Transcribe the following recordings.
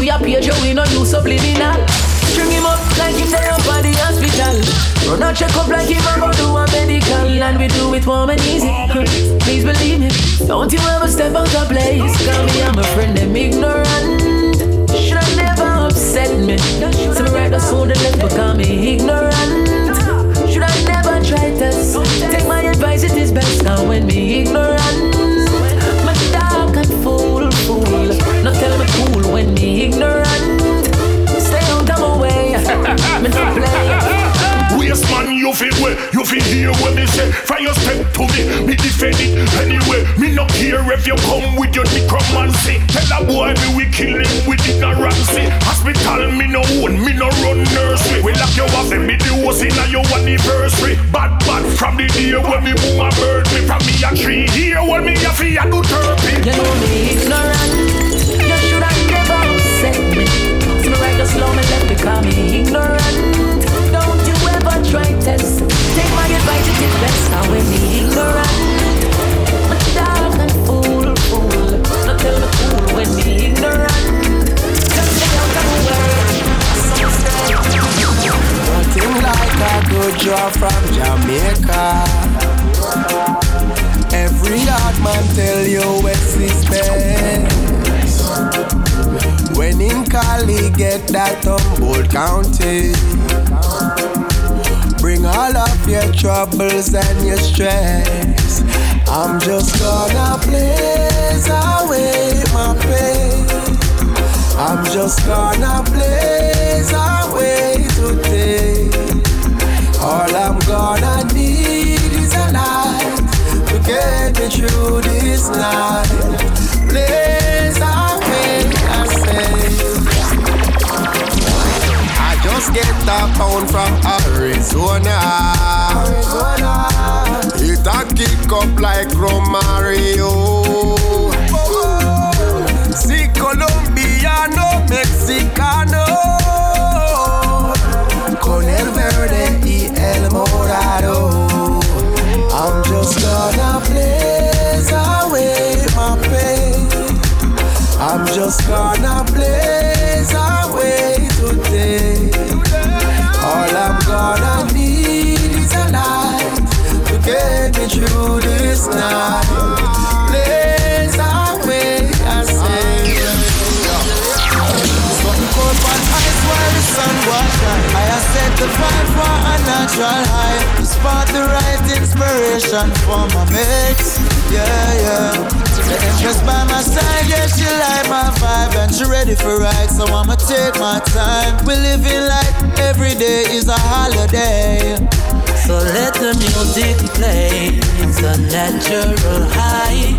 We a page we no use subliminal. String him up like him there up at the hospital. Run a check up like him about do a medical. And we do it warm and easy. Please believe me. Don't you ever step out of place. Cause me and my friend them ignorant. Should have never upset me. So me right us on the left because me ignorant. Should I never try this? Take my advice, it is best now when me ignorant. You feel well, you feel hear what me say. From your step to me, me defend it anyway. Me no care if you come with your necromancy. Tell a boy me we kill him with ignorancy. Hospital me no own, me no run nursery. We lock you off and me the host in your anniversary. Bad bad from the day when me boom a bird me from me a tree. Here when me a fi a do therapy. You know me ignorant. You should have never upset me. Me right just slow me left because me ignorant. Don't you ever try test. Take my advice, it now when me ignorant. Dark and fool, fool. Not tell me cool when me ignorant. Just stay out my way. Nothing like a good draw from Jamaica. Every hard man tell you West is best. When in Cali get that Humboldt County. Bring all of your troubles and your stress. I'm just gonna blaze away my pain. I'm just gonna blaze away just gonna blaze away today. All I'm gonna need is a light to get me through this night. Blaze away, I say. Something cold on ice while the sun was shine. I set the vibe for a natural high. To spot the right inspiration for my mates. Yeah, yeah. The Empress by my side, yeah, she like my vibe and she ready for ride, so I'ma take my time. We living like every day is a holiday. So let the music play. It's a natural high.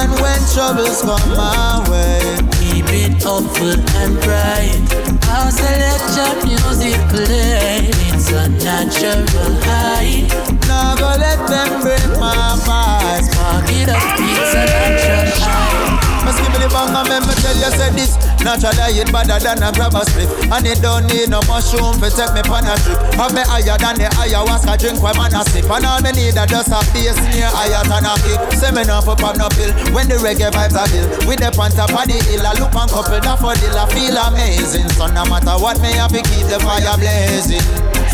And when troubles come my way, Keep it upward and bright. I'll let your music play. It's a natural high. now go let them break my vibes. Spark it up, it's a natural high. Me the bang and me tell you say this Naturally, it better than a grab a split. And it don't need no mushroom to take me on a trip. Have me higher than the ayahuasca drink when man a sip. And all me need a just a bass near higher than a kick. Say me not for pop no pill when the reggae vibes are ill. With the pants up on the hill, I look and couple that for deal. I feel amazing. So no matter what, me have to keep the fire blazing.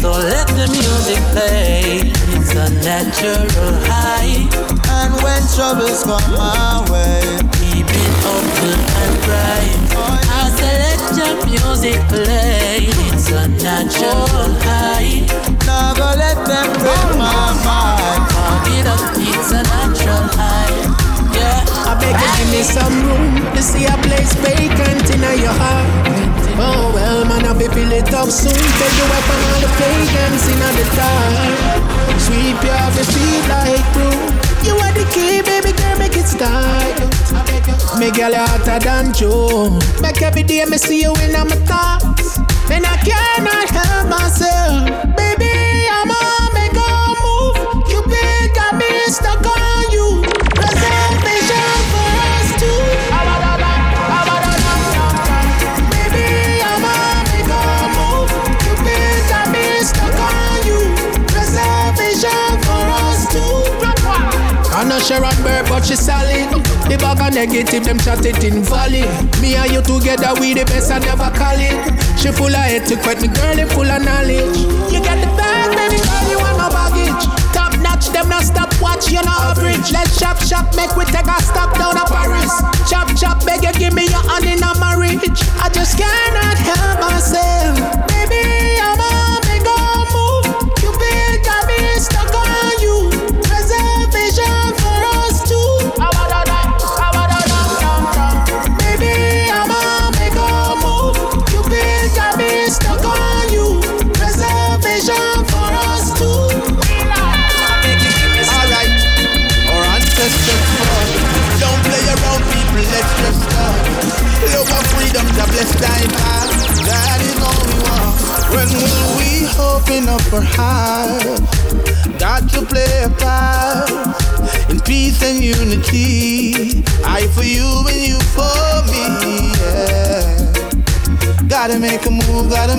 So let the music play. It's a natural high. And when troubles come my way, open and bright. I select your music play. It's a natural high. Never let them break my mind. Fuck it up, it's a natural high. Yeah. I beg you give me some room to see a place vacant in your heart. Oh well, man, I'll be fill it up soon. Take you up on all the pagans in the dark. Sweep you off your feet like glue. You are the key, baby girl, make it start. Make girl you hotter than Joe. Make every day me see you in my thoughts. And I cannot help myself, baby. I'm on make a move. You been got me stuck on no Sharon Bird, but she solid. The bag of negative, them chat it in valley. Me and you together, we the best, I never call it. She full of etiquette, me girl, they full of knowledge. You get the bag, baby girl, you want my baggage. Top notch, them not stop watch, you not average. Let's shop, shop, make we take a stop down to Paris. Chop, chop, beg you, give me your hand in a marriage. I just cannot help myself, baby,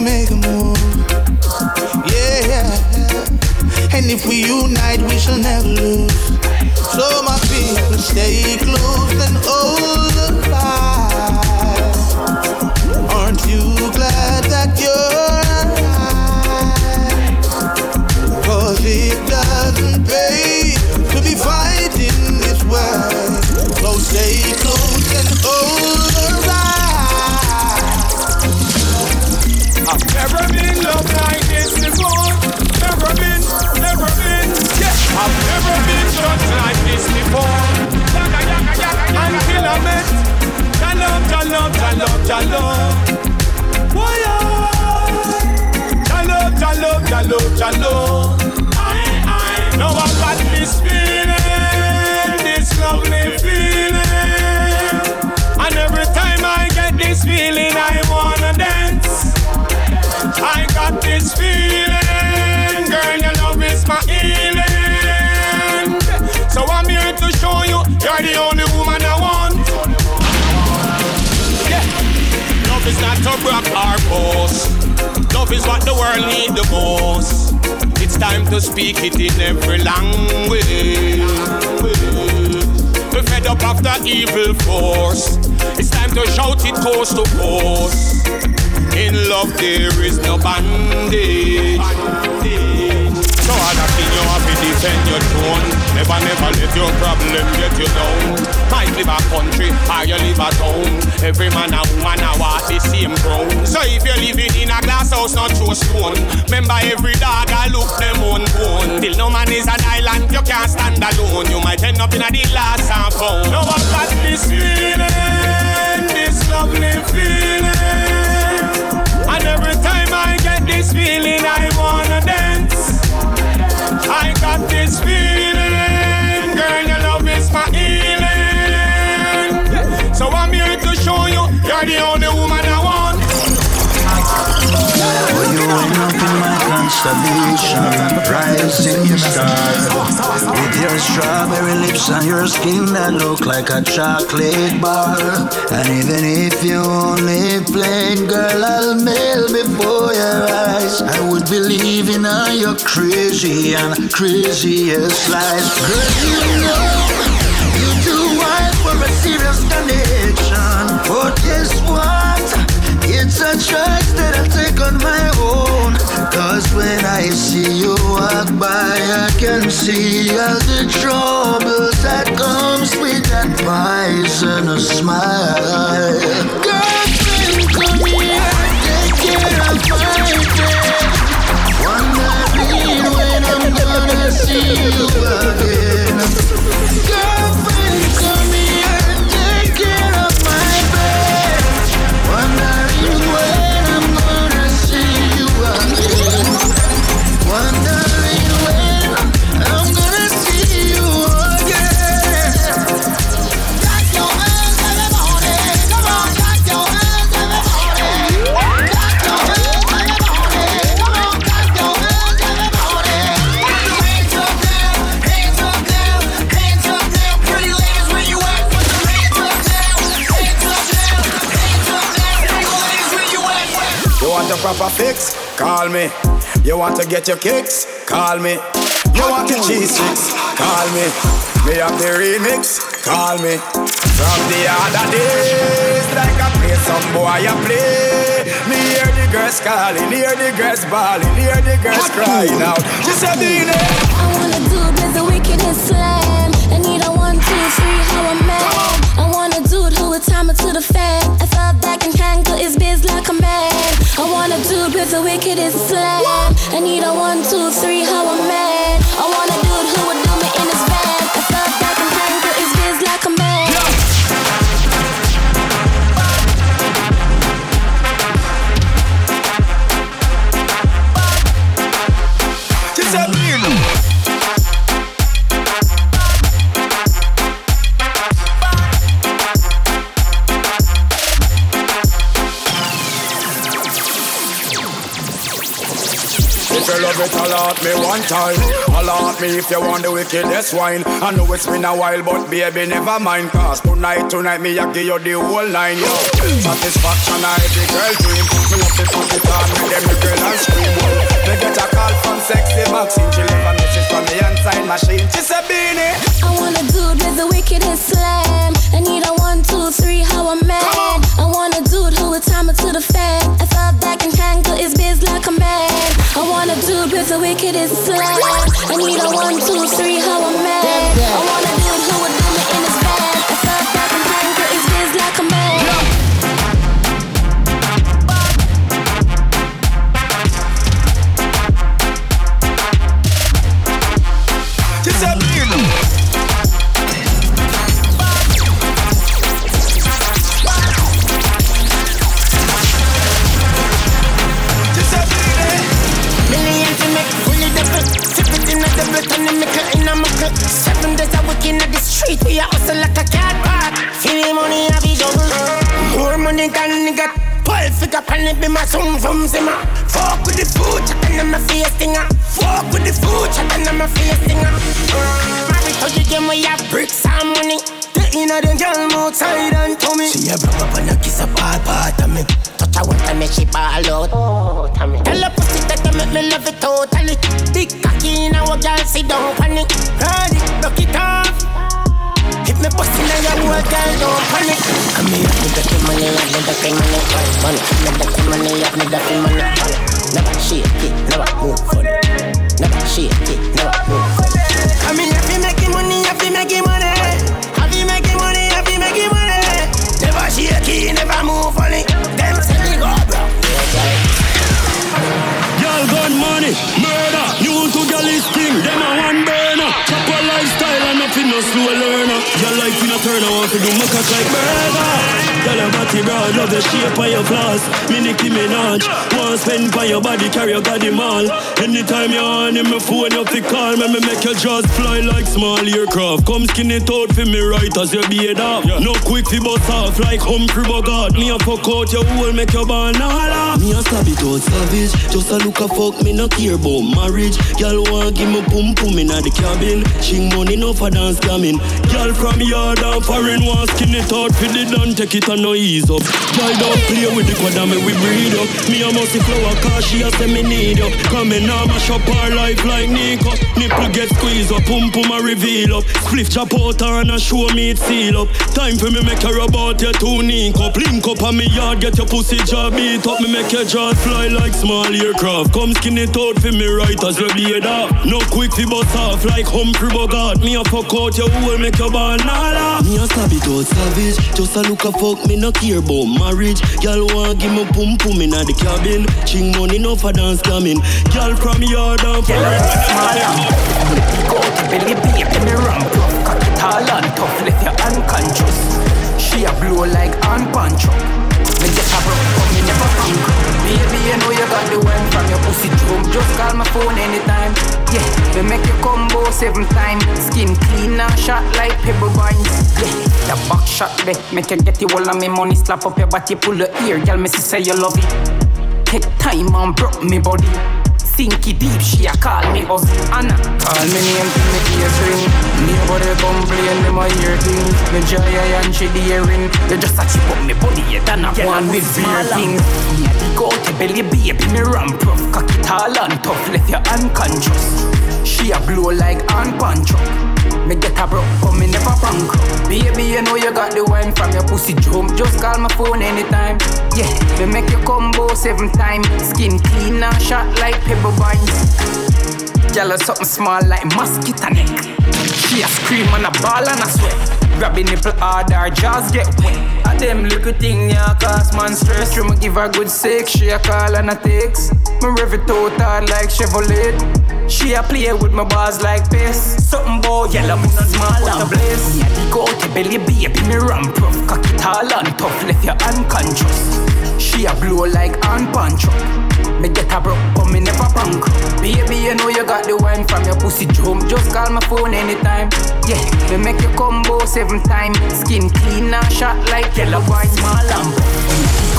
make a I, I. Now I got this feeling, this lovely feeling. And every time I get this feeling, I wanna dance. I got this feeling, Love is what the world need the most. It's time to speak it in every language. We're fed up after evil force. It's time to shout it coast to coast. In love there is no bandage. So other thing you have to defend your throne. Never, never let your problem get you down. Might live a country or you live a town. Every man and woman a walk the same ground. So if you're living in a glass house, not through stone. Remember every dog I look them own bone. Till no man is an island, you can't stand alone. You might end up in a the last and found. Now I got this feeling, this lovely feeling. And every time I get this feeling, I wanna dance. I got this feeling, girl, consolation. Rising star. With your strawberry lips and your skin that look like a chocolate bar. And even if you only plain girl, I'll melt before your eyes. I would believe in all your crazy and craziest lies. Girl, you know you wild for a serious connection. Oh, but guess what? It's a choice that I take on my own. Cause when I see you walk by, I can see all the troubles that comes with that poisonous smile. Girlfriend, come here, take care of my bed. Wondering when I'm gonna see you again. Proper fix? Call me. You want to get your kicks? Call me. You want your cheese sticks? Call me. Me have the remix? Call me. From the other days, like I play some boy I play. Me hear the girls calling, hear the girls bawling, hear the girls crying out. Just a minute. I wanna do biz the wickedest slam. I need a one, two, three, how I'm mad. I wanna do it who would time it to the fan. I wanna do biz the wickedest slam. I need a one, two, three, how I'm mad. I wanna do it who would If you love it, alert me one time. Alert me if you want the wickedest wine. I know it's been a while, but baby, never mind. Cause tonight, tonight, me, I give you the whole nine, yo. Satisfaction, I the girl dream. Me love to put it on with them, the girl and scream. Me get a call from sexy Maxine. She leave a message from the inside machine. She said, Beanie. I wanna dude it with the wickedest slam. I need a one, two, three, how I'm mad. I wanna do it who would time it to the fan. I thought that can handle his biz like a man. I wanna do it with the wickedest slam. I need a one, two, three, how I'm mad. I wanna do who would More nigga. Pull figure pan it be my son from Zimmer. Fuck with the food, chatting on my face stinger. Fuck with the food, chatting on my face stinger. Married to the game, we have bricks and money. The inner the girl outside and to me. She a broke up and a kiss a part part of me. Touch her one time, make she ball out. Oh, Tommy. Tell her pussy that I make me love it totally. Big cocky now, a girl sit down panic. Ride it, rock it off. Me pussy now, your whole girl don't panic. Come here, me dirty money, I me dirty money, money. Money, me dirty money. Never your body, carry your body mall. Anytime you're on in my phone, you fi call me, me make your jaws fly like small aircraft. Come skin it out for me right as you beard up. Yeah. No quick fi bust off like Humphrey Bogart. Me a fuck out your hole, make your banana. Me a stab it out savage, just a look a fuck, me no care about marriage. Girl want give me pum pum inna the cabin. Ching money no for dance scamming. Girl from yard and foreign want skin it out for the done, take it and no ease up. Girl don't play with the quad me we breed up. Me a musty flower cause she a say me need up. Come in now mash up her life like Nico. Nipple get squeezed up, pum pum a reveal up. Spliff chop out and a show me it seal up. Time for me make her about your two knee. Link up on me yard, get your pussy jaw beat up. Me make your jaw fly like small aircraft. Come skin it out for me right as you beard up. No quick fi bust off like Humphrey Bogart. Me a fuck out your hole, make your banana. Me a stab savage. Just a look a fuck, me no care about marriage. Girl want give me pum pum inna the cabin. Ching money no for dance coming. Girl from yard and from Go to belly baby, me ramp up. Cock it all and tough, left you unconscious. She a blow like on punch up. Me get a broke, but me never punk. Baby, you know you got the wine from your pussy drum. Just call my phone anytime. Yeah, we make you combo seven time. Skin clean and shot like pebble vines. Yeah, the back shot there. Make you get the whole of me money. Slap up your body, pull your ear. Girl, me say you love it. Take time and broke me body. Sink it deep, she a call me us Anna Call me name to me ears ring. Nobody complain, them a hear things. Me joy and she the hearing. You just a chip up me body, you done a one with beer things. Me a dig out belly, baby, me ramp rough. Cock it all and tough, left you unconscious She a blow like on punch up me get a broke, but me never punk. Baby, you know you got the wine from your pussy jump. Just call my phone anytime. Yeah, we make you combo seven times. Skin clean shot like pebble vines. Girl, something small like mosquito neck. She a scream and a ball and a sweat. Grab the nipple hard, her jaws get wet. A them little thing, yeah, cause man stress. You me give her good sex, she a call and a text. Me rev it out like Chevrolet. She a play with my bars like this. Something boy, yellow, me small and blaze. Yeah, the go to belly, baby, me ramp rough. Cock it all and tough, left you unconscious. She a blow like on punch up. Me get a broke, but me never punk. Baby, you know you got the wine from your pussy jump. Just call my phone anytime. Yeah, we make you combo seven times. Skin clean and shot like yellow wine, small lamp.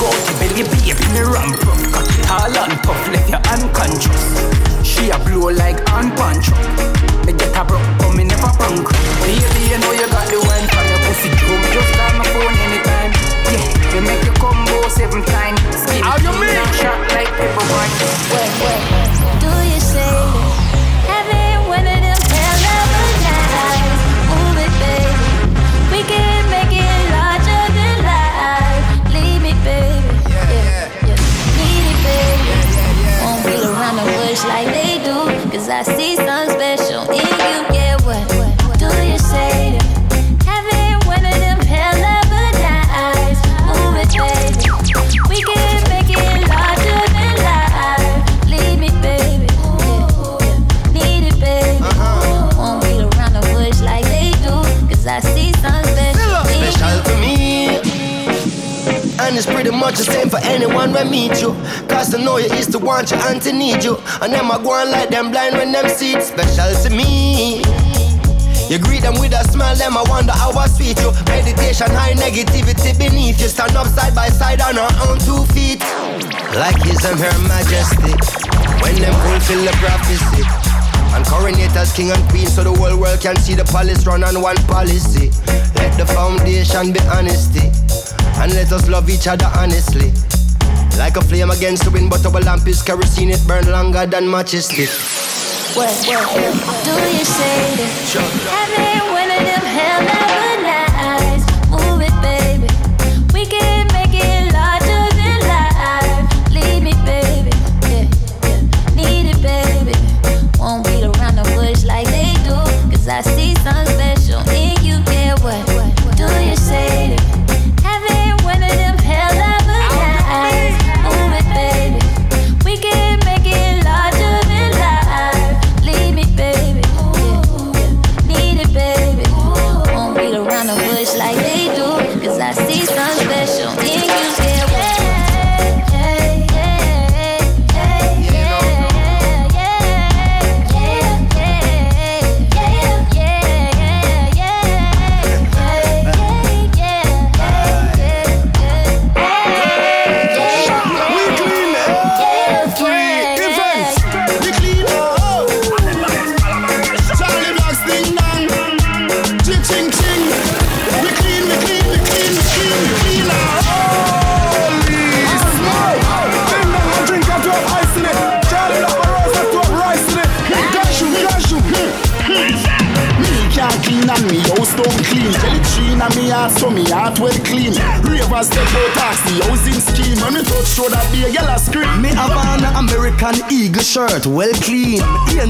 Go to belly, baby, me ramp up. Cock it all on tough, left you unconscious. She a blow like on punch up. Me get a broke, but me never punk. Baby, you know you got the wine from your pussy jump. Just call my phone anytime. Yeah, we make you combo seven times. Skin How you mean? and shot like paper wine. Wait, wait. Do you say is to want you and to need you. And them are going like them blind when them see it. Special to me. You greet them with a smile, them I wonder how I sweet you. Meditation, high negativity beneath you. Stand up side by side on our own two feet. Like his and her majesty. When them fulfill the prophecy. And coronate as king and queen so the whole world can see the palace run on one policy. Let the foundation be honesty. And let us love each other honestly. Like a flame against the wind, but our lamp is kerosene, it burn longer than matches stick. What, what, do you say? Having one of I see something special. Well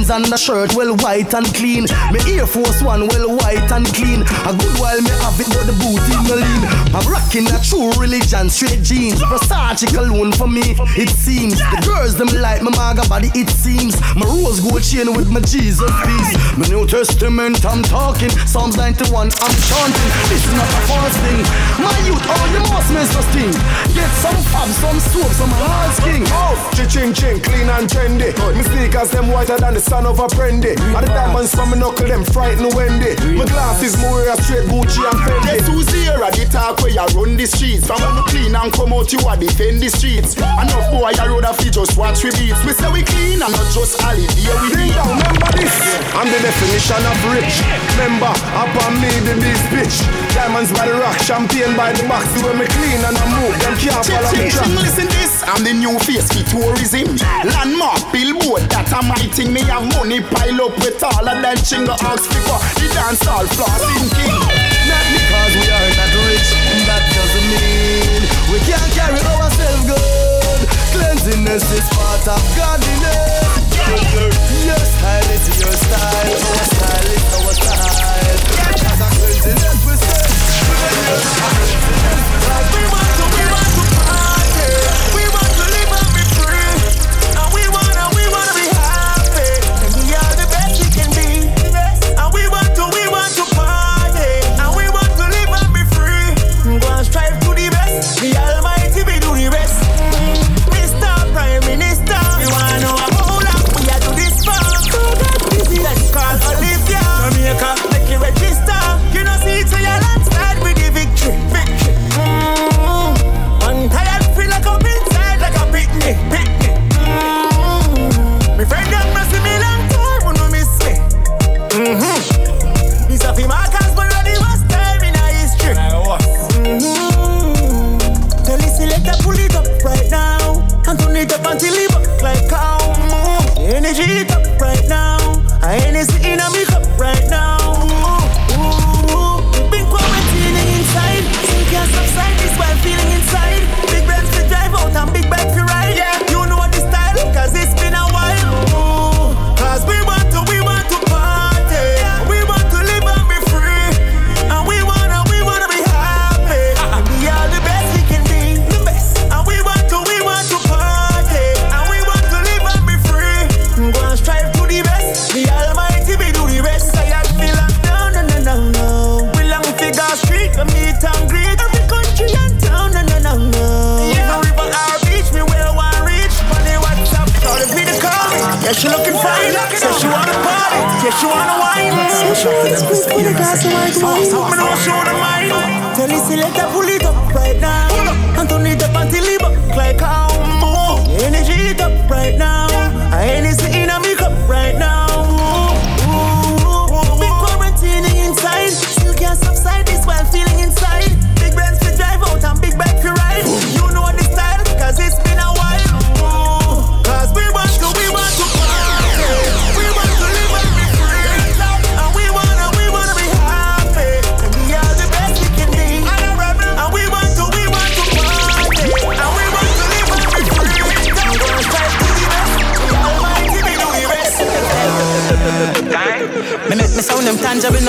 on the shirt, well white and clean. Me Air Force One, well white and clean. A good while me have it, but the boot in the lean. I'm rocking a true religion, straight jeans. Versace cologne for me, it seems. The girls them like my maga body, it seems. My rose gold chain with my Jesus piece. My New Testament, I'm talking. Psalms 91, I'm chanting. This is not a false thing. My youth, all you must miss this thing. Get some fab, some soap, some hard skin. Oh, ching ching, clean and trendy. My sneakers them whiter than the son of a brandy. And the diamonds from my knuckle them frighten Wendy. My glasses more a straight Gucci and Fendi. Guess who's here at the talk where you run the streets? From when you clean and come out, you a defend the streets. Enough boy, I road a feet just watch we beats. We say we clean and not just holiday we Ding down, remember this? I'm the definition of rich. Remember, up on me the this bitch. Diamonds by the rock, champagne by the box. When me clean and I move, can't follow me track. Listen this, I'm the new face for tourism. Landmark, billboard, that a my thing. Me have money pile up with all of that chingo ask for the dance all flossing king. Not because we are not rich, that doesn't mean we can't carry ourselves good. Cleanliness is part of godliness. Your style is your style, our style is our style. As a cleanliness we say, we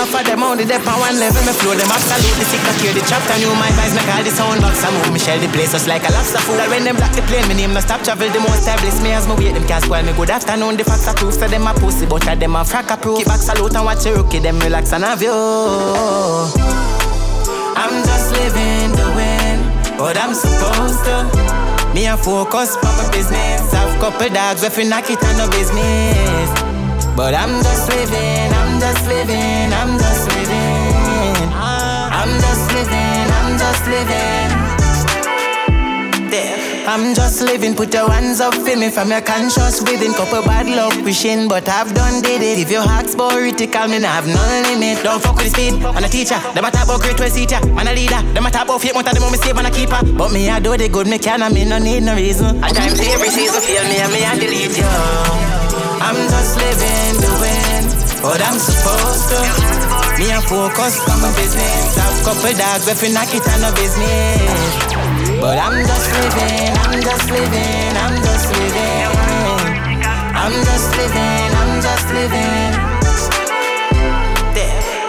enough for them only dep on one level. Me flow them absolutely sick. I hear the chapter new my vibes make all the sound box. I move me shell the place just like a lobster food. When them block the plane, me name no stop travel. The most bliss me as me wait them cast while me good afternoon. The facts are proof so them a pussy, but of them a frack a proof. Keep back salute and watch your rookie. Them relax and have you. I'm just living the win, but I'm supposed to. Me a focus on my business. Have couple dogs if you knock it on no business. But I'm just living, I'm just living, I'm just living. I'm just living, I'm just living. I'm just living, put your hands up for me from your conscious within. Couple bad luck wishing, but I've done did it. If your heart's political, me nah have no limit. Don't fuck with the speed. I'm a teacher, them a talk about great seat ya. Man a leader, them a about fate, but them want me save and a keeper. But me I do the good, me can, and me no need no reason. At times every season feel me and me I delete you. I'm just living win, but I'm supposed to. Me a focus on my business. Have couple dogs you knock it on no business. But I'm just living, I'm just living, I'm just living. I'm just living, I'm just living. There.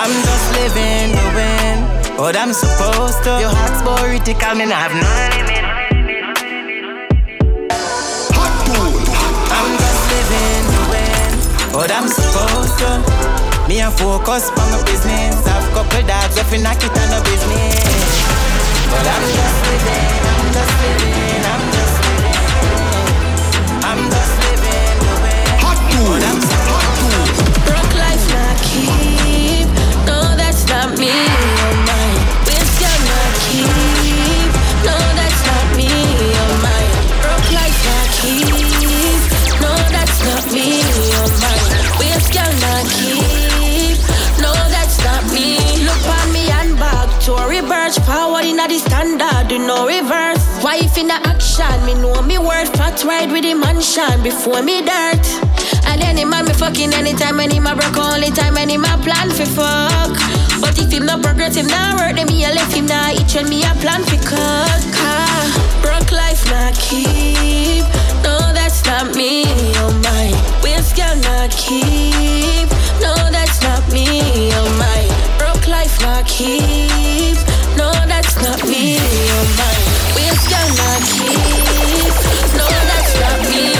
I'm just living the win, but I'm supposed to. Your heart's political, me not have no limit. I'm just living the win, but I'm supposed to. Me a focus on my business. Have couple dogs if you knock it on the business. But I'm just living, I'm just living, I'm just living. I'm just living the win, but I'm supposed to. Broke life not keep. No, that's not me. With your not keep. No, that's not me. Look on me and back to a reverse. Power in the standard, do no reverse. Wife in the action, me know me worth. Fat ride with the mansion before me dirt. And any man me fucking anytime, any man broke only time, any man plan for fuck. But if him not progress, him not work, then me a left him not each and me a plan for cut. Car, broke life not keep. Keep. No, that's not me, oh my. Waist girl not keep. No, that's not me.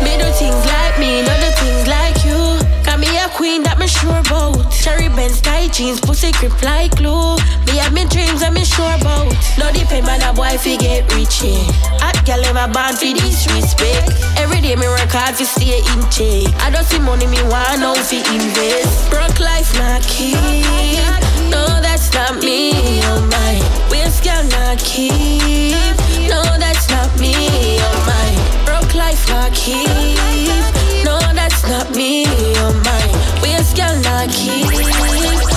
Me do things like me, no do things like you. Got me a queen that me sure about. Cherry Benz, tight jeans, pussy grip like glue. Me have me dreams me sure about. No depend on a boy fi get rich. Hot girl ever born fi disrespect. Every day me work hard fi stay in check. I don't see money me want now fi invest. Broke life not keep. No, that's not me, oh my. Waist girl not keep. No, that's not me, oh my. Broke life not keep. No, that's not me, oh my. Waist girl not keep.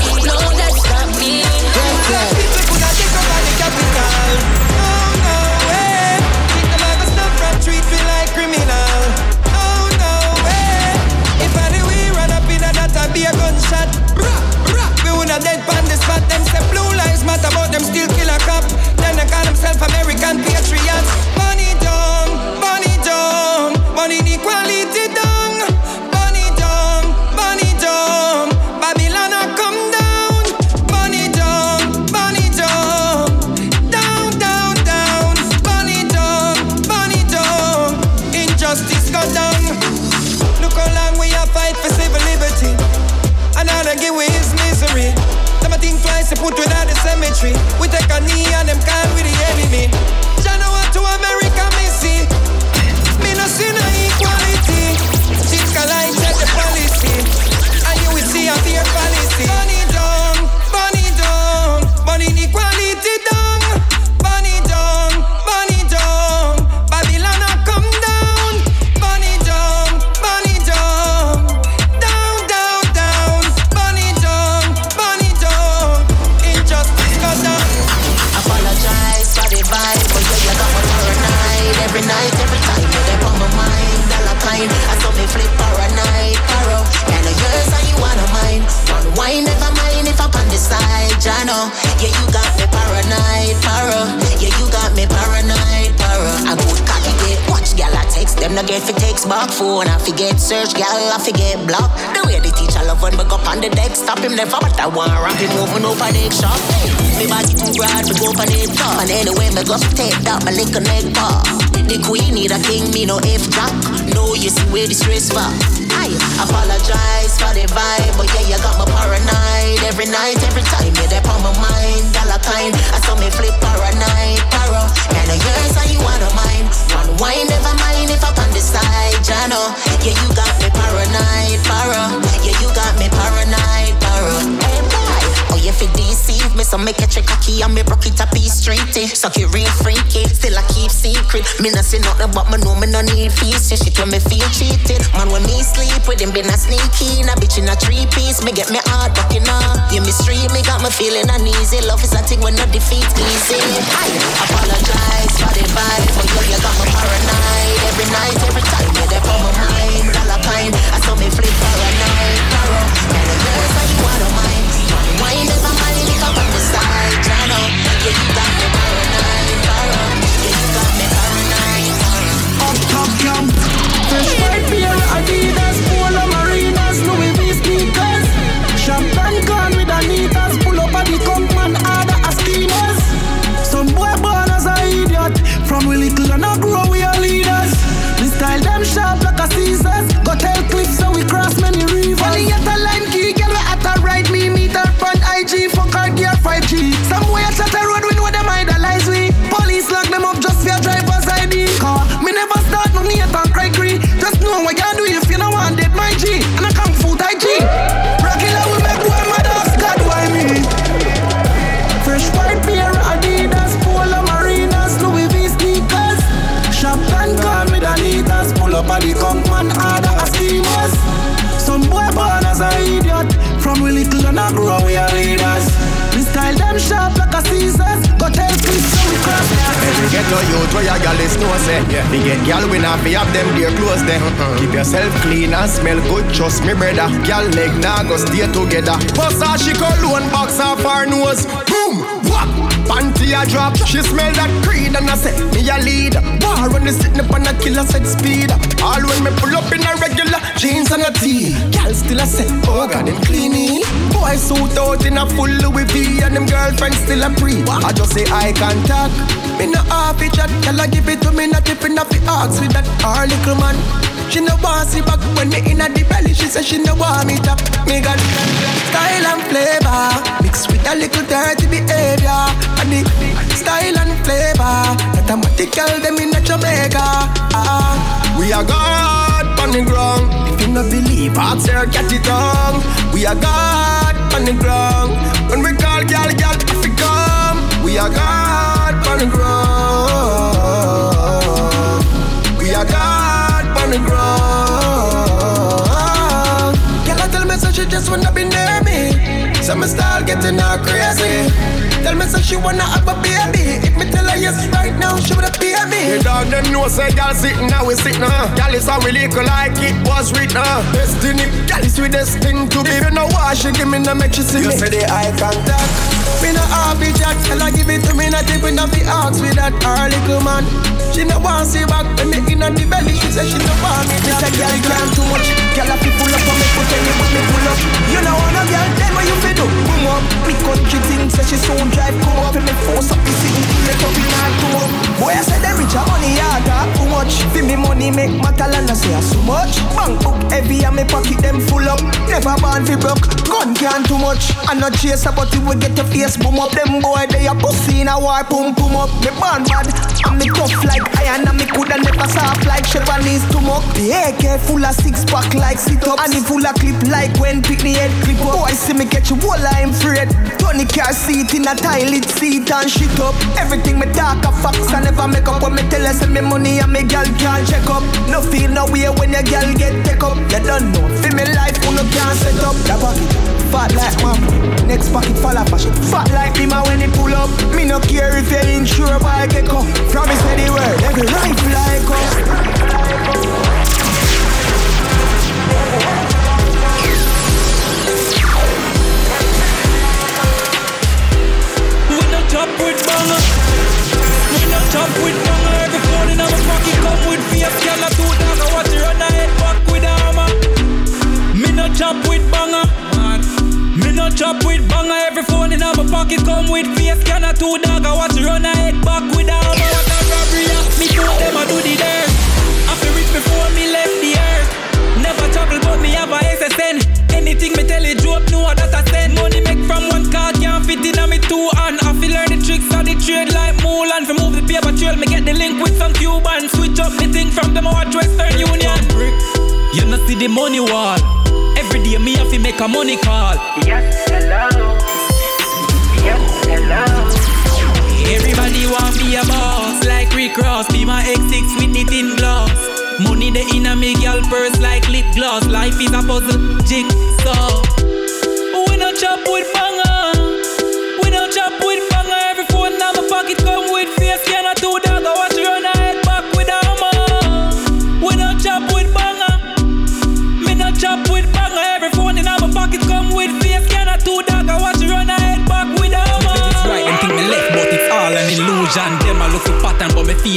Patriots. Feeling still a pre I just say eye contact Me no half it chat Gal a give it to me Not tipping off the ox with that Our little man she no want see back when me inna the belly. She say she no want me top. Me got style and flavor mixed with a little dirty behavior. And the style and flavor that I'm what girl them inna Jamaica. Ah, we are God on the ground. If you no believe, ask her get it wrong. We are God on the ground. When we call girl, girl, we are God on the ground. We are God on the ground. Can I tell me so she just wanna be near me? So me start getting her crazy. Tell me so she wanna have a baby. If me tell her yes right now, she would pay me. The dog them know say y'all sitting now we sitting uh. Y'all is how we lick like it was written uh. Destiny, y'all is with this thing to be. If you know why she give me no make she see You me. say the eye contact Me no have it chat, tell her give it to me, not even off the ox with that her little man. She no want see back when me inna the belly. She say she no want me. This a girl can't too much. Girl a fi pull up and me put any but me pull up. You know wanna girl, then what you fi do? Boom up. Big country thing say she soon drive come up. And me force up the pull it up in her come up. Boy I say them rich a money I talk too much. Fi me money make matter and I say I so much. Bank book heavy and me pocket them full up. Never born fi broke. Gun can't too much. I not chase but you will get your face boom up. Them boy they a pussy in a war boom boom up. Me born bad and me tough like iron and me coulda never soft like Chevanese to mock. The AK full of six pack like sit up and it full of clip like when pick the head clip up. Boy see me catch you whole I'm afraid. Tony car seat in a toilet seat and shit up. Everything me talk a facts I never make up when me tell her say me money and me gal can't check up. No feel no way when your gal get take up. You don't know. Feel me life who no can't set up. That pocket fat like mom. Next pocket fall off fashion. Fat like me man when it pull up. Me no care if you insure by get up. Promise me the word. Every rifle like up. Top with banger. We no top with banger. Every phone in my pocket come with face. Girl, a two dog, I watch you run a head back with a hammer. Me no chop with banger. Me no chop with banger. Every phone in my pocket come with face. Girl, a two dog, I watch you run a head back with a hammer. What a robbery! Me told them I do the dirt. I feel rich before me left the earth. Trouble, but me have a SSN. Anything me tell you, drop no that I send. Money make from one card, can't fit in on me two hand. I feel learn the tricks of the trade like Mulan. For move the paper trail, me get the link with some Cuban. Switch up me thing from them watch Western Union. You not see the money wall. Every day me have to make a money call. Yes, hello. Yes, hello. Everybody want be a boss, like Rick Ross. Be my X6 with it in gloss. Money the inner me girl purse like lip gloss. Life is a puzzle, jigsaw. We no chop with banger. We no chop with banger. Every phone in my pocket come with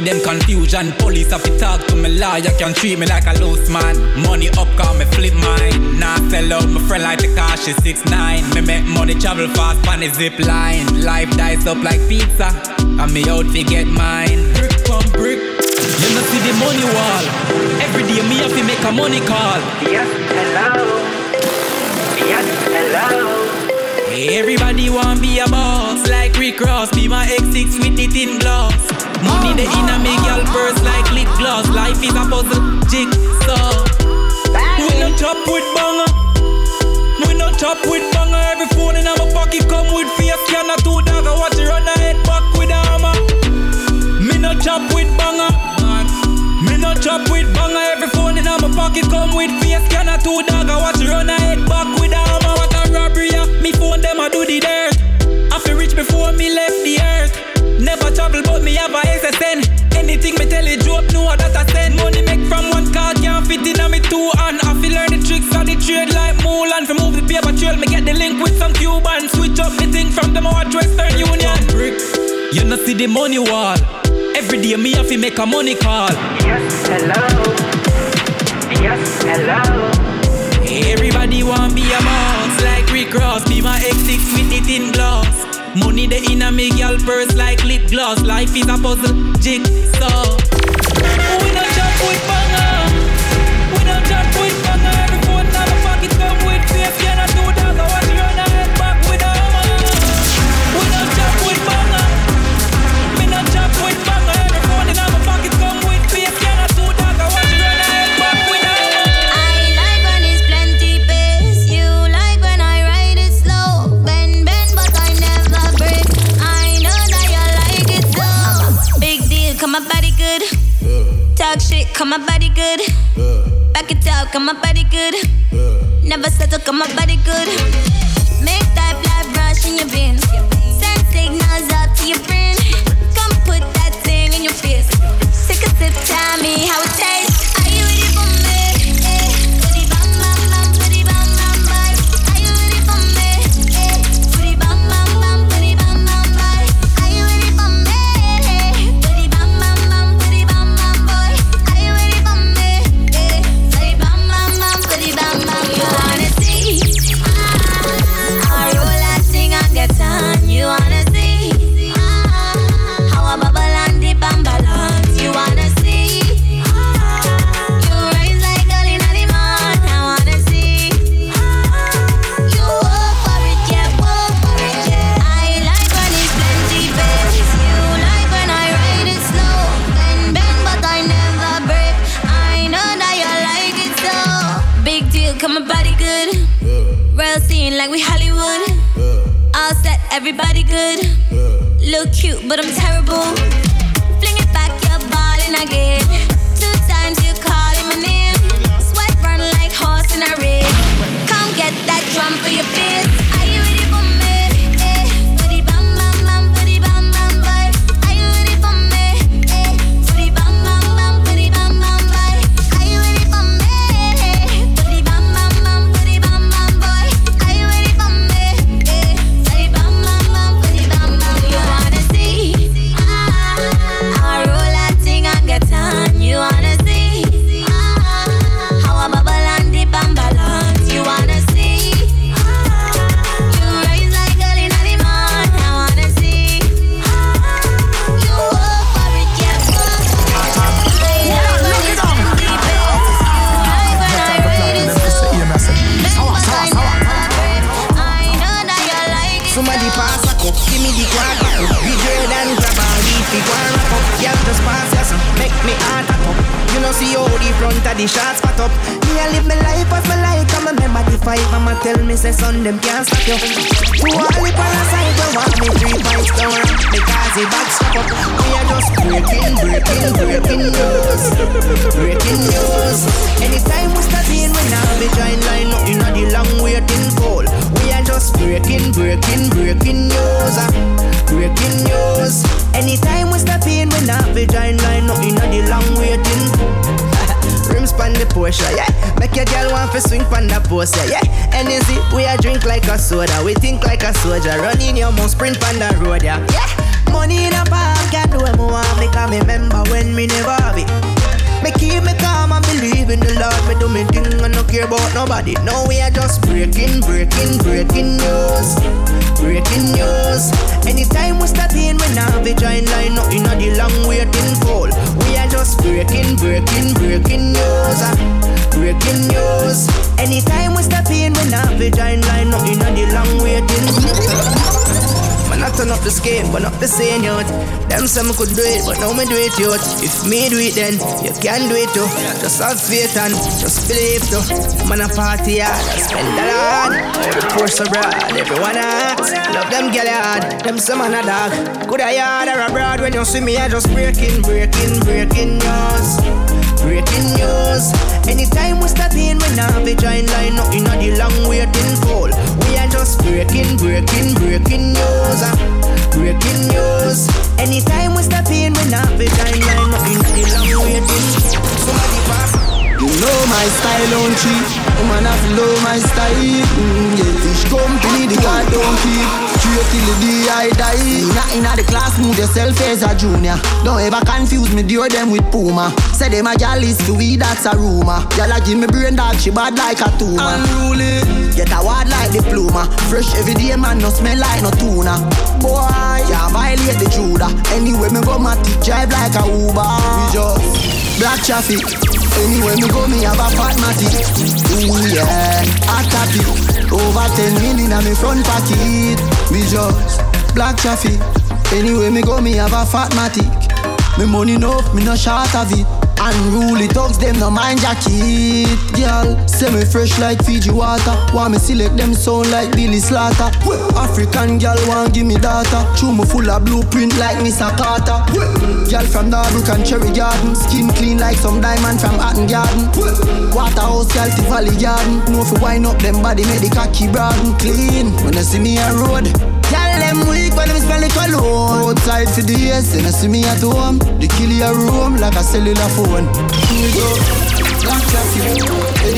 pattern, but me feed them confusion. Police have to talk to me lawyer, can treat me like a loose man. Money up, call me flip mine. Nah, sell out my friend like the car, she six nine. Me make money travel fast the zip line. Life dice up like pizza, and me out to get mine. Brick from brick. You know see the money wall. Every day me have to make a money call. Yes, hello. Yes, hello. Everybody want be a Rick Ross. Be my X6 with it in gloss. Money the inner me girl purse like lip gloss. Life is a puzzle, jigsaw. We no chop with banger. We no chop with banger. Every phone in my pocket come with face scanner. Two dog I watch it run a head back with a hammer. Me no chop with banger. Me no chop with banger. Every phone in my pocket come with face scanner. Two dog I watch it run a head back the earth. Never trouble, but me have a SSN. Anything me tell you drop no that I send. Money make from one card can't fit in on me two hand. I feel learn the tricks of the trade like Mulan. For move the paper trail me get the link with some Cuban. Switch up the thing from them watch Western Union. Brick. You know see the money wall. Every day me have to make a money call. Yes, hello. Yes, hello. Everybody want be a boss like Rick Ross. Be my X6 with it in gloss. Money the inner me girl purse like lip gloss. Life is a puzzle, jigsaw. We no chop with come my body good. Back it up, come my body good. Never settle, come my body good. Make that blood rush in your veins. Send signals up to your brain. Come put that thing in your face. Take a sip, tell me how it tastes. Good. Look cute, but I'm terrible. The but not the same yet. Them some could do it, but now me do it yet. If me do it, then you can do it too. Just have faith and just believe too. Man, a party hard, spend a lot. Every course abroad, everyone hot. Love them girl hard, them some man a dog. Good I yard or abroad when you see me, I just breaking, breaking, breaking news. Breaking news. Anytime we step in, we now be join line up in the long waiting call. We are just breaking, breaking, breaking news. Breaking news. Anytime we step in, we now be join line up in the long waiting. Somebody pass. You know my style on cheap Woman to know my style mm, Yeah, fish the guy don't keep Straight till the day I die Inna inna the class move yourself as a junior Don't ever confuse me deal them with Puma Say them a gal is to that's a rumor Gal a give me brain dog she bad like a tumor Unruly Get a word like diploma Fresh every day man no smell like no tuna Boy, yeah violate the Judah Anyway me go my drive like a Uber We just Black traffic. Anywhere me go, me have a fat matty. Ooh yeah, hot copy. Over 10 million on me front pocket. Me just black traffic. Anywhere me go, me have a fat matic. Me money enough, me no short of it. Unruly thugs, them no mind jacket. Girl, say me fresh like Fiji water. Want me select them sound like Billy Slaughter. African girl want give me data. Chew me full of blueprint like Miss Carter. Girl from Darbrook and Cherry Garden. Skin clean like some diamond from Hatton Garden. Waterhouse, girl, to Valley Garden. Know if you wind up them body, make the cocky broaden. Clean, when you see me on road. Girl, them weak when them smell it cologne. Outside for the years, then I see me at home. The kill your room like a cellular phone. Here we go. Black traffic.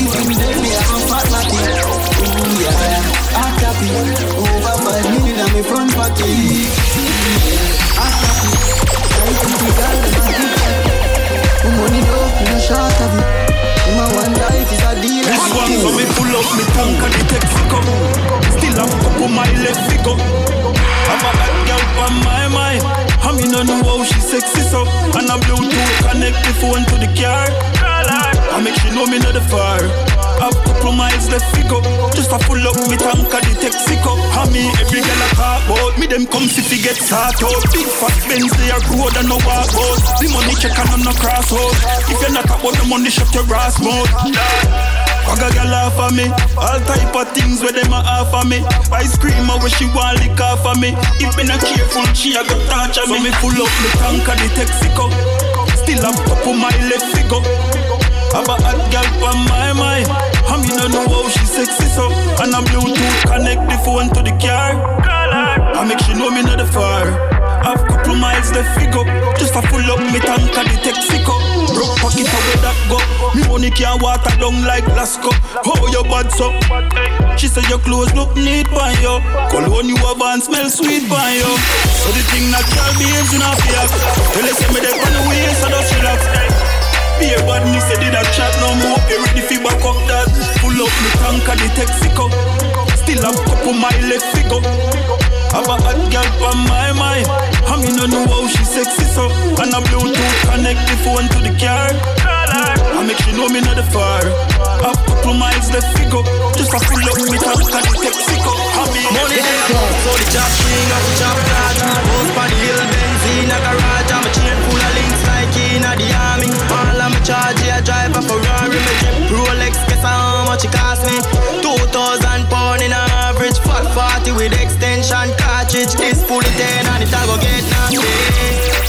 Phone to the car. I make she know me not the far. Have couple miles left go Just a full up me tank and the taxi come And me every girl a talk about. Me them come see fi get start out. Big fat Benz they a road and no walk out The money check and I'm no cross out. If you're not about the money shut your ass mouth. Wag a gal off of me. All type of things where them a offer me. Ice cream a where she want lick off of me. If me not careful she a go touch me. So me full up me tank of the Texaco Still a couple mile left fi go Have a hot gal on my mind. And me no know how she sexy so And a bluetooth connect the phone to the car. I make she know me not the far. Have couple miles left fi go Just a full up me tank of the Texaco Broke pocket where that go? Me money can't water down like Lasco How you bad so She say your clothes look neat by you. Cologne you have and smell sweet by you. So the thing natural behaves in a fiat Tell say me dead on the way so just relax Be a bad me say did a chat no more? You ready fi back up that. Pull up me tank of the Texaco Still have couple mile left fi go. Have a hot girl on my mind. And me no know how she sexy so. And a bluetooth connect the phone to the car I make you know me not the far. A couple miles the figure. Just a full up me tank like the Texaco. Money they come, so the chop string of the chop guard. Hoes by the hill, Benzina garage. I'm a chain full of links like in the army. All I'm a charge, I drive a Ferrari. Me drip Rolex, guess how much it cost me? 2,000 pound in average. Fuck 40 with extension cartridge. This fully 10 and it'll go get nasty.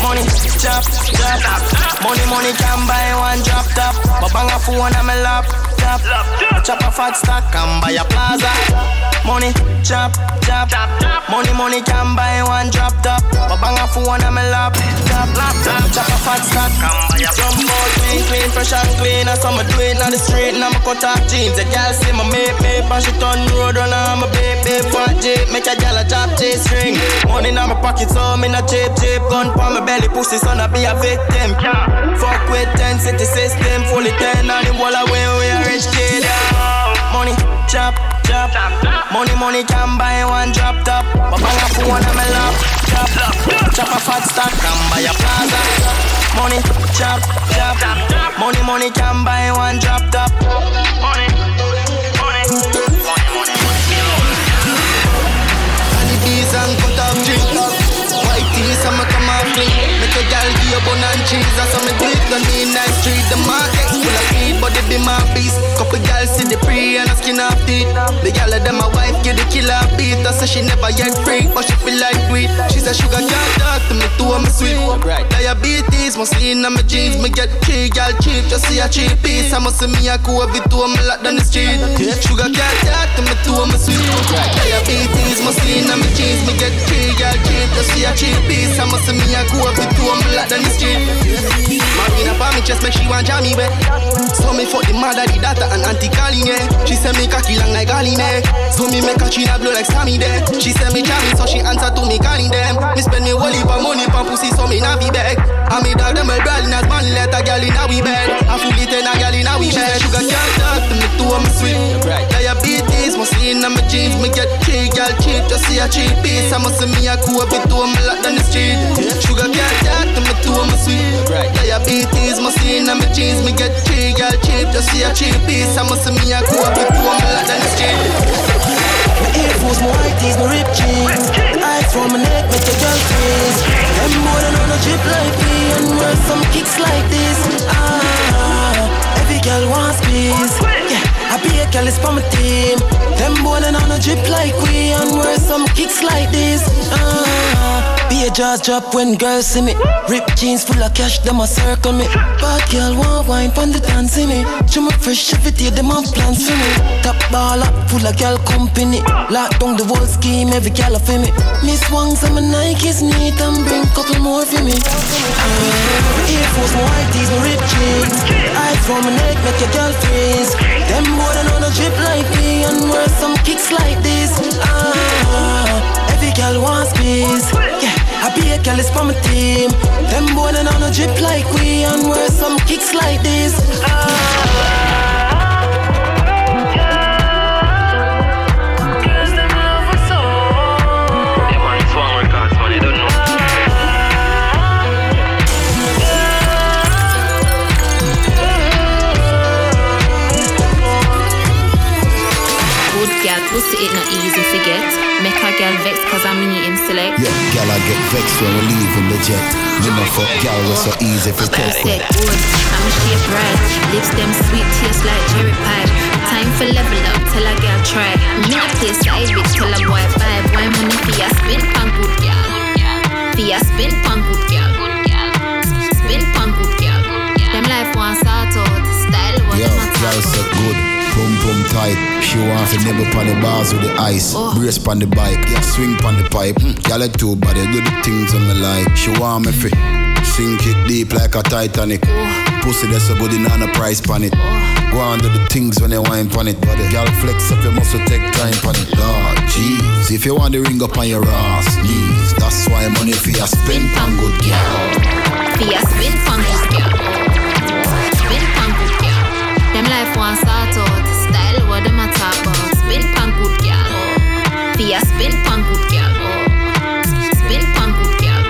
Money, chop chop. Money, money can buy one drop top. But bang a phone on my lap, top. Chop a fat stack and buy a plaza. Money, chop, chop. Money, money can buy one drop top. But bang a phone on my lap, top. Chop a fat stack and buy a Jump out clean, clean, fresh and clean. As I'm do it on the street, and I'm a cut off jeans. A girl see my mate, mate, and she turn road. I'm a baby, fat jeep, make a girl a drop chase string. Money in my pocket, so in a cheap, cheap. Gun for my belly, pussy, son, I be a victim. Fuck with 10 city system, fully 10 on the wall away, we a rich kid. Money, chop, chop. Money, money can buy one drop top. But bang a phone on my lap, chop, chop a fat stack and buy a plaza. Money, chop, chop. Money, money can buy one drop top. Money, money, money, Honeybees and cut off drink White tees, I'ma come clean Make a gal give you bun and cheese That's how me do it, no need nice street The market full of speed, but they be my beast. Couple gal see the pre and a skin off teeth. The gal of them my wife, get the killer beat. I say she never yet freak, but she feel like sweet She say sugar can't talk to me too, I'm sweet. Diabetes, must in on my jeans. Me get three gal cheap, just see a cheap piece. I must see me a go every two, I'm locked down the street. Sugar can't talk to me too, I'm sweet. Diabetes, must in on my I me a go two, I'm locked down the street For chest, make she want jam me back So me fuck the mother, the daughter and auntie yeah. She say me cocky long like Galine So me make her china blow like Sammy there She say me jammy, so she answer to me calling them. Me spend me whole heap money for pussy, so me be back And me dog them well brawling as man, let a gal in a we bed. I fool it in a gal in a we bed. Sugar can't talk to me too, I'm sweet. Diabetes, must in on my jeans. Me get three gal cheap, just see a cheap piece. I must see me a go every two, I'm locked down the street. Sugar can't talk to me too, I'm sweet. Diabetes, must in on my jeans Me get three gal cheap, just see a cheap piece. I must see me a go every two, I'm locked down the street My Air Force, my white tees, my ripped jeans. Eyes from my neck, make your girl freeze. Them more than on a chip like me And worth some kicks like this. Ah, every girl wants peace. Yeah, I be a it's for my team. Them than on a drip like we And worth some kicks like this. Ah, be a jaws drop when girls see me. Rip jeans full of cash, them a circle me. Bad girl want wine pon the dance see me. Show me fresh every day, them have plans for me. Top ball up, full of girl company. Lock down the whole scheme, every girl for me. Miss Wangs and my Nikes neat And bring couple more for me. Uh, Air Force, my white tees, my ripped jeans Eyes from my neck, make your girl freeze. Them more than on a drip like me And worth some kicks like this Ah, every girl wants peace Yeah I be a girl, it's for my team. Them boy than on a drip like we and wear some kicks like this. Good easy to get. Make a girl vex cause I'm me him select. Yeah, gal, I get vexed when we leave in the jet. You know, fuck gal, was so easy for test. Set good, I'm a shape right. Lips them sweet, taste like cherry pie. Time for level up, tell a girl try. Me a play side bitch, tell a boy vibe. Why money for ya spin pan good girl. For ya spin pan good girl. Spin pan good girl. Them life want sort out. Style what Yo, them a gal talk said good. Pum pum tight. She want to nibble pon the bars with the ice. Oh. Brace pon the bike. Yeah, swing pon the pipe. Mm, gal it too body. Do the things on me like. She want me fi sink it deep like a Titanic. Pussy that's so good in on a price pon it. Go on do the things when they wine pon it. But gal flex up your muscle take time pon it. Lord jeez, if you want the ring up on your ass knees, that's why money for you spend pon good gal. For ya spin pan good girl. Spin pan good girl. Them life want sort out. Them a talk about. Spin pan good girl. For ya spin pan good girl. Spin pan good girl.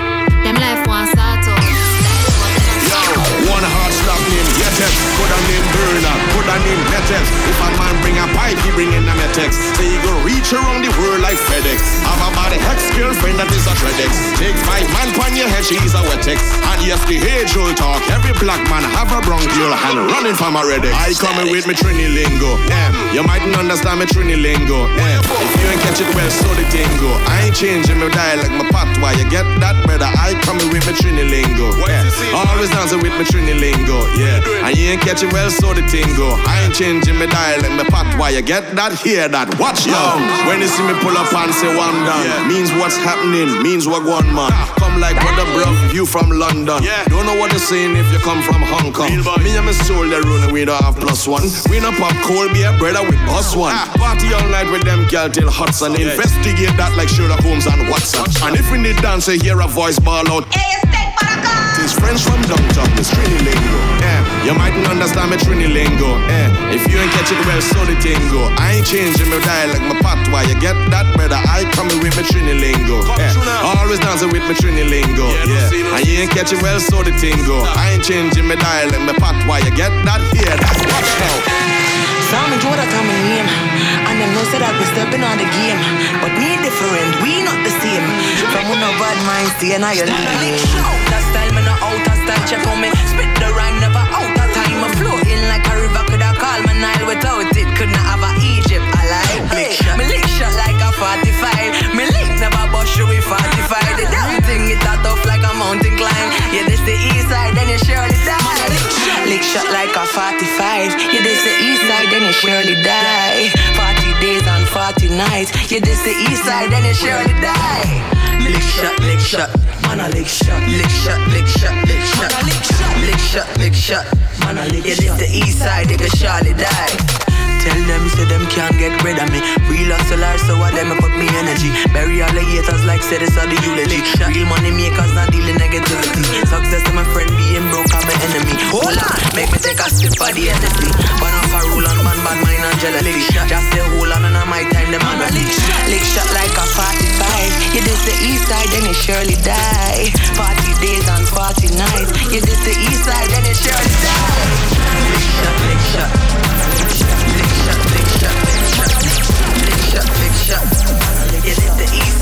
Them life want sort out. Style what them a talk about. One hard slap name Yetex, put a name Burner, put a name Metex. If a man bring a pipe, he bring in a Metex. Say he go reach around the world like FedEx. Have a body ex-girlfriend that is a Tredex. Take five man pon your head, she's a Wetex. And yes, the age old talk, every black man have a brown girl and running from a Redex. I coming with me Trini lingo. Damn, You mightn't understand me Trini lingo. Eh. If you ain't catch it well, so the tingo. I ain't changing my dialect, my patois. You get that, brother? I coming with my Trini lingo. Yeah. Always dancing with my Trini lingo. Yeah. And you ain't catching well, so the tingo. I ain't changing my dialect, my why You get that? Hear that? Watch now. When you see me pull up and say one down, means what's happening, means what one man. Come like brother, bro, you from London. Yeah. Don't know what they're saying if you come from Hong Kong. Me and my soul, they're running, we don't have plus one. We no pop cold beer, brother, with us one. Party all night with them girl till Hudson. Investigate that like Sherlock Holmes on WhatsApp. And if we need dance, hear a voice ball out. It's French from downtown, it's Trini lingo. Yeah, you mightn't understand me Trini lingo. Yeah, if you ain't catch it well, so the tingo. I ain't changing my dialect, my patois. You get that, brother? I coming with my Trini lingo. Eh, always dancing with my Trini lingo. Yeah, and you ain't catch it well, so the tingo. I ain't changing my dialect, my patois. You get that? Here, that's watch now. Some enjoy that I'm name And them know say that we stepping on the game. But me different, we not the same. From one of bad minds to an iron That style me not out of style Check on me, spit the rhyme never out of time I floating like a river. Could I call my Nile without it. Could not have a Egypt I like hey, Me lick shot like a 45 Me link never bust you with 45 The damn thing it a tough like a mountain climb. Yeah this the east side then you surely die Lick shot like a 45 Yeah this the east side then you surely die. 40 days and 40 nights. Yeah this the east side then you surely die. Lick shot, lick shot Man a lick shot, lick shot, lick shot, lick shot Lick shot, lick shot, lick shot Man a lick Yeah this the east side can surely die Tell them so them can't get rid of me. Real hustler, so I them put me energy. Bury all the haters like say this are the eulogy. Real money makers not dealing negativity. Success to my friend being broke, I'm an enemy. Hold on, make me take a sip of the Hennessy. But off a rule on man, bad mind and jealousy. Just say hold on and I my time them on lick shot, lick shot like a 45. You this the east side, then you surely die. 40 days and 40 nights. You this the east side, then you surely die. Lick shot, lick shot. Big shot, big shot, big shot, big shot, big shot. Nigga, hit the east.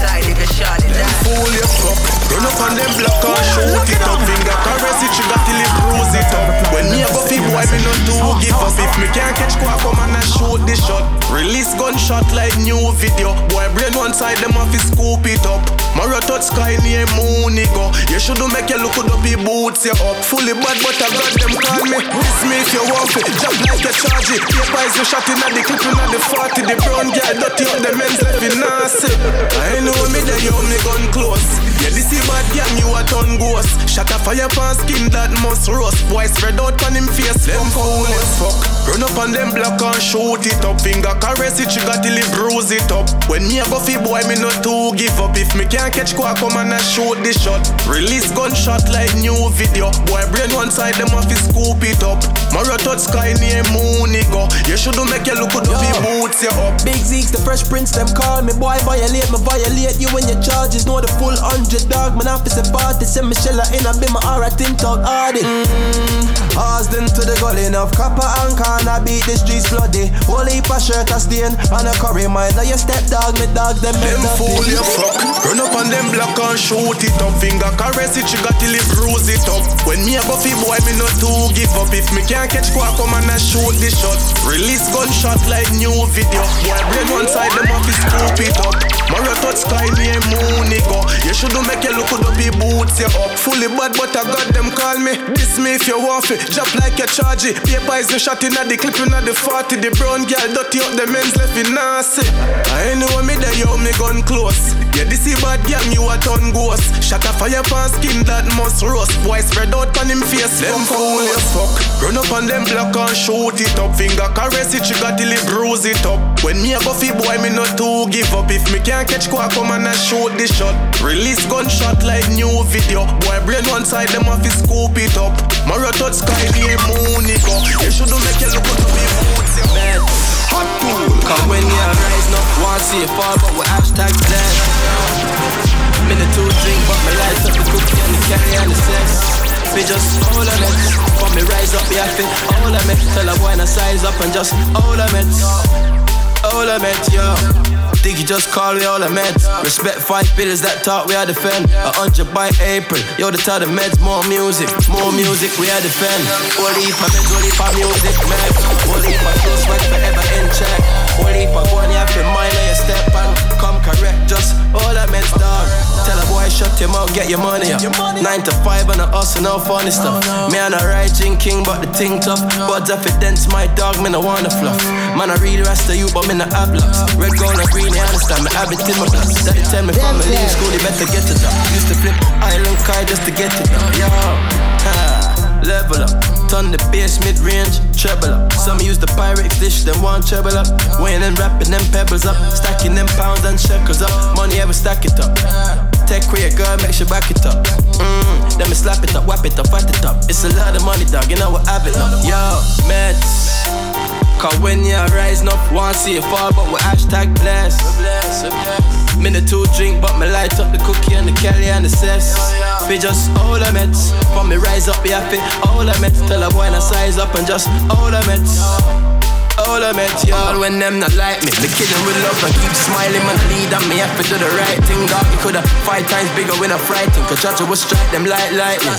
Fool your fuck Run up on them block and shoot it up. Finger caress it, trigger till it bruise it up. When me a go fi boy, me no do give up. If me can't catch quack, come and shoot the shot. Release gunshot like new video. Boy brain one side, them off fi scoop it up. Mara touch sky near moon go. You shoulda make you look up your boots you up. Fully bad but I got them call me. This me if you want it, jump like a charge it. Paper is a shot in the clip in the 40 The brown girl dirty up the men's left in nasty. I know me there you me gun close. Yeah this is bad gang you a ton ghost. Shot a fire pan skin that must roast. Boy spread out on him face Them fool as fuck. Run up on them block and shoot it up. Finger caress it trigger till it bruise it up. When me a go fi boy me not to give up. If me can't catch quack come and I shoot the shot. Release gunshot like new video. Boy brain one side them off fi scoop it up. Mara touch sky near moon go. You shoulda make you look good your boots you up. Big Zeeks, the fresh prince, them call me boy violate me violate you when your charges. Know the full hundred dog. Man officer party. Send me shella in I be my alright in talk hardy mm, Ours then to the gully enough copper and can I beat the streets bloody. Whole heap of shirt a stain and a curry mine. Now your step dog me dog them Them fool you fuck. Run up on them block and shoot it up. Finger caress it trigger till it bruise it up. When me a fi boy me not to give up. If me can't catch quack come and I shoot the shot. Release gunshot like new video. Boy brain one side them off is scoop it up. Touch sky near moon go. You shoulda make you look good your boots you up Fully bad but I got them call me. This me if you want it Drop like you charge it. Paper is a shot in the clip in the 40 The brown girl dirty up the men's left in nasty I know me there you me gun close. Yeah this is bad girl you a ton ghost. Shot a fire pan skin that must roast. Boy spread out on him face Them fool as fuck. Run up on them block and shoot it up. Finger caress it trigger till it bruise it up. When me a go fi boy me not to give up. If me can't catch quack come and I shoot the shot. Release gunshot like new video. Boy brain one side them off scoop it up. Mara touch sky near moon go You shoulda make you look good to be boots Man, hot cool Come when you rise no Wanna see it fall but we hashtag dead the two drink but my lights up the cookie and the candy and the sex? Me just all of it. For me rise up, yeah, fit all of it. Tell a boy to size up and just all of it. All of it, yo Think you just call me all the meds. Respect five pillars that talk, we are defend. A hundred by April, yo, the tell the meds. More music, more music, we are defend. Holy for meds, holy for music, meds. Holy for close friends forever in check. Holy for one, you have to mind your step and come correct. Just all the meds, dog. Tell a boy, shut your mouth, get your money up. Nine to five and the hustle, no funny stuff. Me and a raging king, but the thing tough. But if it dense, my dog, me no wanna fluff. Man, I really rest of you, but me no have locks. Red, gold, and green you understand me? Have it in my blood. Daddy tell me from leave school, you better get it up. Used to flip island car just to get it up. Yo, ha, level up. Turn the bass mid range, treble up. Some use the pirate dish, then one treble up. Weighing and wrapping them pebbles up. Stacking them pounds and shekels up. Money ever stack it up. Take queer girl, make sure back it up. Mmm, let me slap it up, whap it up, fight it up. It's a lot of money, dog, you know what have it up. Yo, meds. Cause when you rise up, want see it fall, but with hashtag bless. Me the two drink, but me light up the cookie and the Kelly and the cess. We just all the meds. For me rise up, be happy. All the meds. Tell a boy to size up and just all the meds. All I met y'all when them not like me. The kidding with love I keep smiling, man. Lead on me, have to do the right thing. Dog, you coulda five times bigger when I frightened. Cause Jaja will strike them like lightning.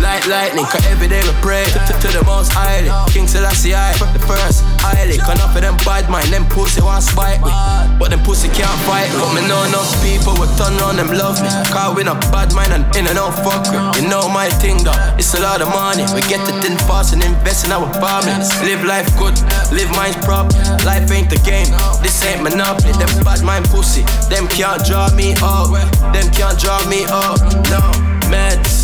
Like lightning, cause every day we pray to, to, to the most highly. King Selassie, I the first Cause enough of them bad mind, them pussy want spite me. But them pussy can't fight me. But me know enough people will turn on them love me. Cause we not bad mind and in and out fuck with. You know my thing, though, It's a lot of money. We get it in fast and invest in our families. Live life good, live mine's prop. Life ain't the game, this ain't monopoly. Them bad mind pussy, them can't draw me up. Them can't draw me up. No, meds.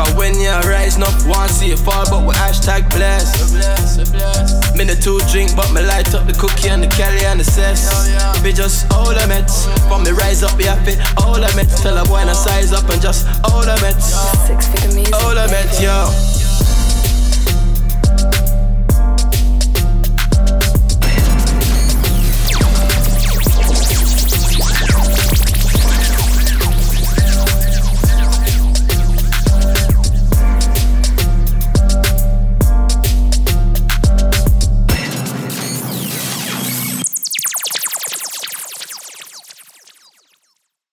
Cause when you rise up, want see you fall, but with hashtag bless. Me the two drink, but me light up the cookie and the Kelly and the cess. Be just all the meds. For me rise up, be happy, all the meds. Tell a boy to size up and just all the meds. All the meds, yo.